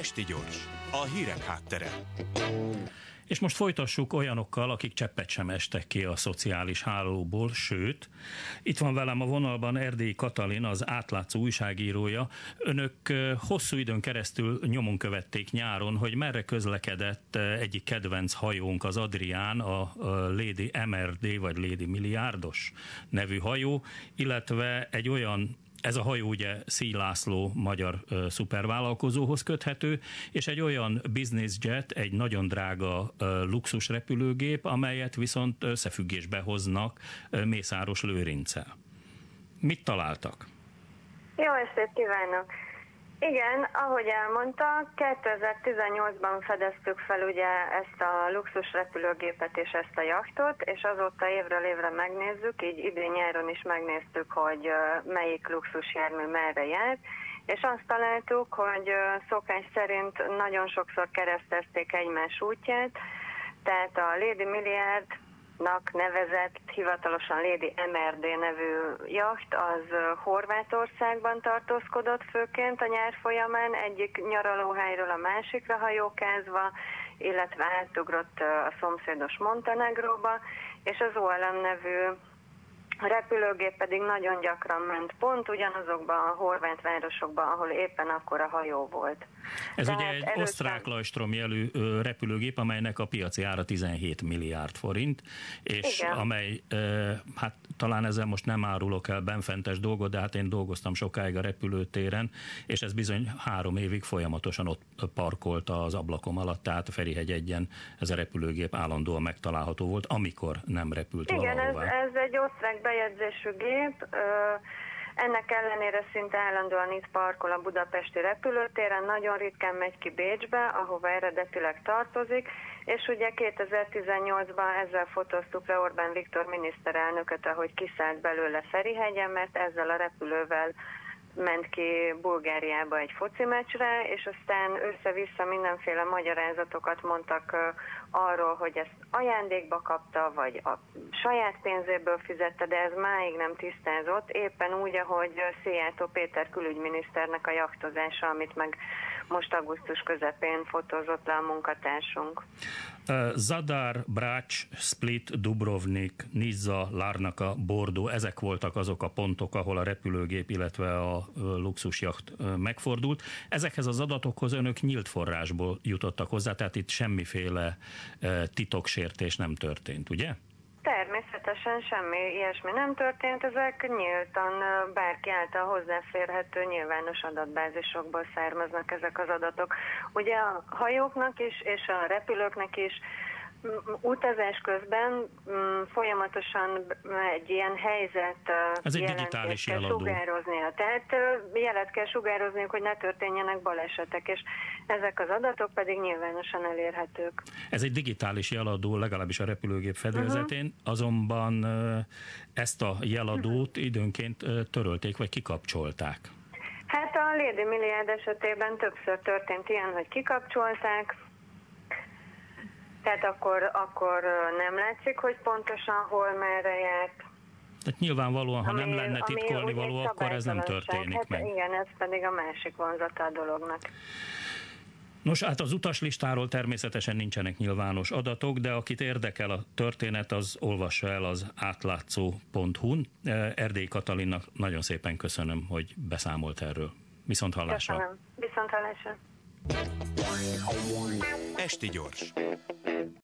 Esti gyors, a hírek háttere. És most folytassuk olyanokkal, akik cseppet sem estek ki a szociális hálóból, sőt, itt van velem a vonalban Erdély Katalin, az átlátszó újságírója. Önök hosszú időn keresztül nyomon követték nyáron, hogy merre közlekedett egyik kedvenc hajónk, az Adrián, a Lady MRD, vagy Lady Milliárdos nevű hajó, illetve egy olyan ez a hajó ugye Szíj László magyar ö, szupervállalkozóhoz köthető, és egy olyan business jet, egy nagyon drága ö, luxus repülőgép, amelyet viszont összefüggésbe hoznak ö, Mészáros Lőrincel. Mit találtak? Jó estét kívánok! Igen, ahogy elmondta, 2018-ban fedeztük fel ugye ezt a luxus repülőgépet és ezt a jachtot, és azóta évről évre megnézzük, így idén nyáron is megnéztük, hogy melyik luxus jármű merre jár, és azt találtuk, hogy szokás szerint nagyon sokszor keresztezték egymás útját, tehát a Lady Milliard nak nevezett hivatalosan Lady MRD nevű jacht, az Horvátországban tartózkodott főként a nyár folyamán, egyik nyaralóhelyről a másikra hajókázva, illetve átugrott a szomszédos Montenegróba, és az OLM nevű a repülőgép pedig nagyon gyakran ment pont ugyanazokban a horvát városokban, ahol éppen akkor a hajó volt. Ez Tehát ugye egy először... osztrák lajstrom jelű repülőgép, amelynek a piaci ára 17 milliárd forint, és Igen. amely, hát talán ezzel most nem árulok el benfentes dolgot, de hát én dolgoztam sokáig a repülőtéren, és ez bizony három évig folyamatosan ott parkolt az ablakom alatt, tehát Ferihegy egyen ez a repülőgép állandóan megtalálható volt, amikor nem repült Igen, ez, ez egy osztrák bejegyzésű gép, ennek ellenére szinte állandóan itt parkol a budapesti repülőtéren, nagyon ritkán megy ki Bécsbe, ahova eredetileg tartozik, és ugye 2018-ban ezzel fotóztuk le Orbán Viktor miniszterelnököt, ahogy kiszállt belőle Ferihegyen, mert ezzel a repülővel ment ki Bulgáriába egy foci meccsre, és aztán össze-vissza mindenféle magyarázatokat mondtak arról, hogy ezt ajándékba kapta, vagy a saját pénzéből fizette, de ez máig nem tisztázott, éppen úgy, ahogy Szijjártó Péter külügyminiszternek a jaktozása, amit meg most augusztus közepén fotózott le a munkatársunk. Zadar, Brács, Split, Dubrovnik, Nizza, Larnaka, Bordeaux, ezek voltak azok a pontok, ahol a repülőgép, illetve a luxusjacht megfordult. Ezekhez az adatokhoz önök nyílt forrásból jutottak hozzá, tehát itt semmiféle titoksértés nem történt, ugye? Természetesen semmi ilyesmi nem történt, ezek nyíltan bárki által hozzáférhető nyilvános adatbázisokból származnak ezek az adatok. Ugye a hajóknak is és a repülőknek is utazás közben mm, folyamatosan egy ilyen helyzet Ez egy digitális jeladó. sugároznia. Tehát jelet kell sugározniuk, hogy ne történjenek balesetek, és ezek az adatok pedig nyilvánosan elérhetők. Ez egy digitális jeladó, legalábbis a repülőgép fedélzetén, uh-huh. azonban ezt a jeladót időnként törölték, vagy kikapcsolták. Hát a Lady Milliárd esetében többször történt ilyen, hogy kikapcsolták, tehát akkor, akkor nem látszik, hogy pontosan hol merre járt. Tehát nyilvánvalóan, ha ami, nem lenne titkolni való, akkor ez nem történik hát meg. Igen, ez pedig a másik vonzata a dolognak. Nos, hát az utaslistáról természetesen nincsenek nyilvános adatok, de akit érdekel a történet, az olvassa el az átlátszó.hu-n. Erdély Katalinnak nagyon szépen köszönöm, hogy beszámolt erről. Viszont hallásra. Köszönöm. Viszont hallásra. Esti gyors.